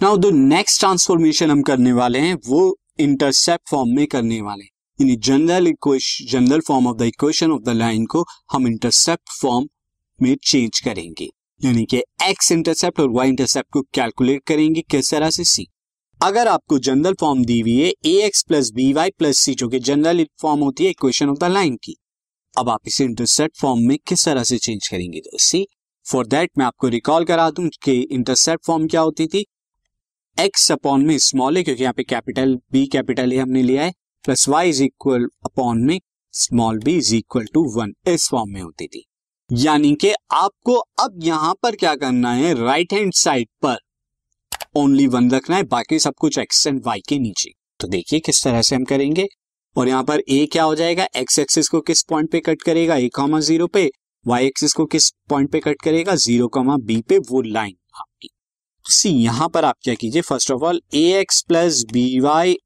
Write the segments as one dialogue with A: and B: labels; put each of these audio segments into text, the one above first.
A: Now the next transformation हम करने वाले हैं, वो इंटरसेप्ट फॉर्म में करने वाले हैं। यानी general general form of the equation of the line को हम इंटरसेप्ट फॉर्म में चेंज करेंगे। यानी कि एक्स इंटरसेप्ट और वाई इंटरसेप्ट को कैलकुलेट करेंगे, किस तरह से सी अगर आपको जनरल फॉर्म दी हुई है A X plus B Y plus C जो कि जनरल फॉर्म होती है इक्वेशन ऑफ़ द लाइन की, अब आप इसे इंटरसेप्ट फॉर्म में किस तरह से चेंज करेंगे? तो सी फॉर दैट मैं आपको रिकॉल करा दूँ कि इंटरसेप्ट फॉर्म क्या होती थी? एक्स अपॉन में स्मॉल है क्योंकि यहाँ पे कैपिटल बी कैपिटल ए हमने लिया है plus Y is equal upon में small B is equal to one इस फॉर्म में होती थी। यानी कि आपको अब यहाँ पर क्या करना है राइट हैंड साइड पर ओनली वन रखना है, बाकी सब कुछ एक्स एंड वाई के नीचे। तो देखिए किस तरह से हम करेंगे, और यहाँ पर ए क्या हो जाएगा एक्स एक्सिस को किस पॉइंट पे कट करेगा ए कॉमा ज़ीरो पे वाई एक्सिस को किस पॉइंट पे कट करेगा ज़ीरो कॉमा बी पे वो लाइन सी, यहाँ पर आप क्या कीजिए first of all A X plus B Y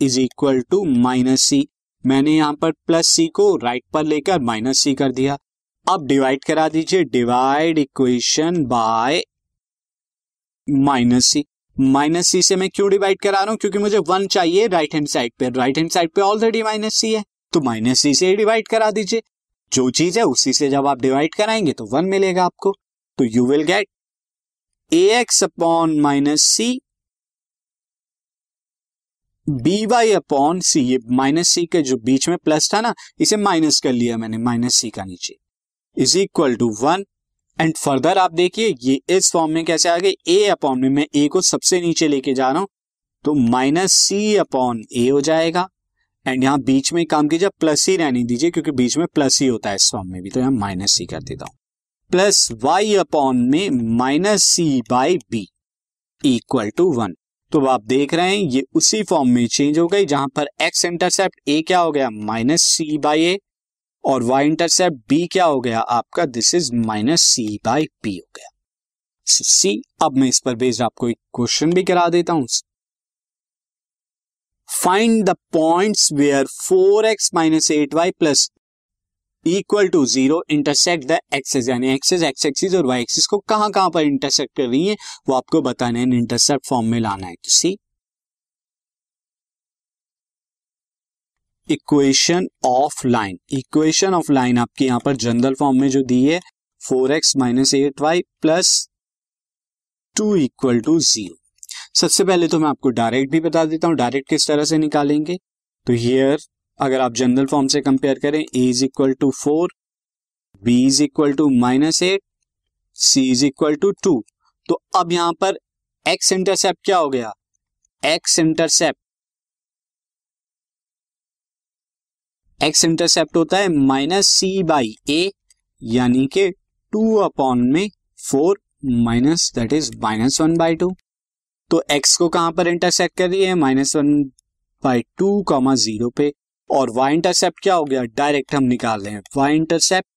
A: is equal to minus C मैंने यहाँ पर प्लस सी को राइट पर लेकर माइनस सी कर दिया। अब डिवाइड करा दीजिए divide equation by minus C minus C से मैं क्यों डिवाइड करा रहा हूँ? क्योंकि मुझे वन चाहिए राइट हैंड साइड पे। राइट हैंड साइड पे ऑलरेडी माइनस सी है। तो माइनस सी से डिवाइड करा दीजिए। जो चीज़ है उसी से जब आप डिवाइड कराएँगे तो वन मिलेगा आपको। तो you will get A X upon minus C B Y upon C ये माइनस सी के जो बीच में प्लस था ना, इसे माइनस कर लिया मैंने माइनस सी का नीचे। Is equal to one and further आप देखिए, ये इस फॉर्म में कैसे आ गए ए अपॉन में मैं ए को सबसे नीचे लेके जा रहा हूँ तो माइनस सी अपॉन ए हो जाएगा। एंड यहाँ बीच में काम कीजिए प्लस ही रहने दीजिए, क्योंकि बीच में प्लस ही होता है इस फॉर्म में भी तो यहाँ माइनस सी कर देता हूँ। प्लस वाई अपॉन में minus C by B equal to one तो आप देख रहे हैं, ये उसी फॉर्म में चेंज हो गई, जहाँ पर एक्स इंटरसेप्ट ए क्या हो गया? माइनस सी बाई ए और वाई इंटरसेप्ट बी क्या हो गया? आपका this is minus C by B हो गया। सी अब मैं इस पर बेस्ड आपको एक क्वेश्चन भी करा देता हूँ। Find the points where four X minus eight Y plus equal to zero intersect the axes यानी एक्सेस एक्स एक्सिस और वाई एक्सिस को कहाँ कहाँ पर इंटरसेक्ट कर रही है, वो आपको बताना है इंटरसेप्ट फॉर्म में लाना है see equation of line equation of line आपके यहाँ पर जनरल फॉर्म में जो दी है four X minus eight Y plus two equal to zero सबसे पहले तो मैं आपको डायरेक्ट भी बता देता हूँ डायरेक्ट किस तरह से निकालेंगे? तो हियर अगर आप जनरल फॉर्म से कंपेयर करें A is equal to four B is equal to minus eight C is equal to two तो अब यहाँ पर एक्स इंटरसेप्ट क्या हो गया? एक्स इंटरसेप्ट एक्स इंटरसेप्ट होता है माइनस सी बाई ए यानी के टू अपॉन में four minus that is minus one by two तो एक्स को कहाँ पर इंटरसेक्ट कर रही है? Minus one by two comma zero पे। और वाई इंटरसेप्ट क्या हो गया? डायरेक्ट हम निकाल हैं। Y intercept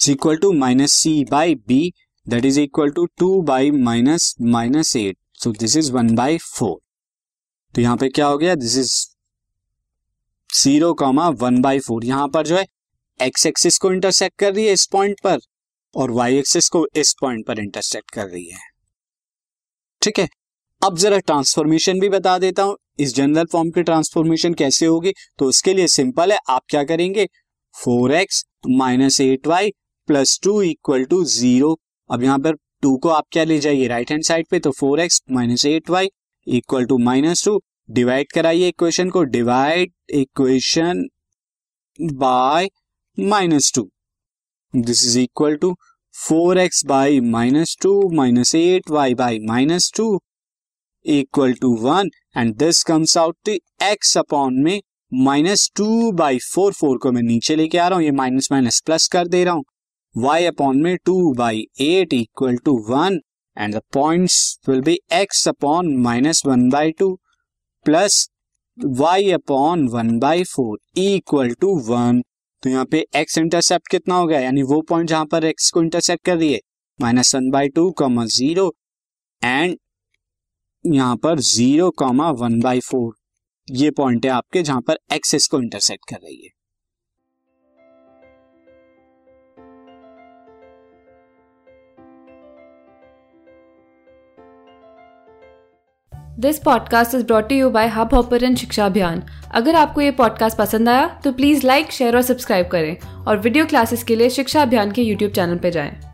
A: equal to minus C by B, that is equal to two by minus minus eight. So this is one by four. तो यहाँ पे क्या हो गया? This is zero comma one by four. यहाँ पर जो है, एक्स एक्सिस को इंटरसेक्ट कर रही है इस पॉइंट पर, और वाई एक्सिस को इस पॉइंट पर इंटरसेक्ट कर रही है। ठीक है? अब जरा ट्रांसफॉर्मेशन भी बता देता हूँ। इस जनरल फॉर्म की ट्रांसफॉर्मेशन कैसे होगी? तो उसके लिए सिंपल है। आप क्या करेंगे? Four X minus eight Y plus two equal to zero अब यहाँ पर टू को आप क्या ले जाइए? राइट हैंड साइड पे तो four X minus eight Y equal to minus two divide कराइए इक्वेशन को। Divide equation by minus two this is equal to four X by minus two minus eight Y by minus two equal to one and this comes out to X upon में minus two by four four को मैं नीचे लेके आ रहा हूँ, ये minus minus plus कर दे रहा हूँ। वाई अपॉन में two by eight equal to one and the points will be X upon minus one by two plus Y upon one by four equal to one तो यहाँ पे x intercept कितना हो गया? यानी वो पॉइंट जहाँ पर एक्स को इंटरसेप्ट कर रही है minus one by two comma zero and यहाँ पर zero comma one by four ये पॉइंट है आपके जहाँ पर एक्सेस को इंटरसेक्ट कर रही है।
B: This podcast is brought you by Hubhopper शिक्षा अभियान अगर आपको ये पॉडकास्ट पसंद आया तो प्लीज़ लाइक शेयर और सब्सक्राइब करें। और वीडियो क्लासेस के लिए शिक्षा अभियान के यूट्यूब चैनल पर जाएँ।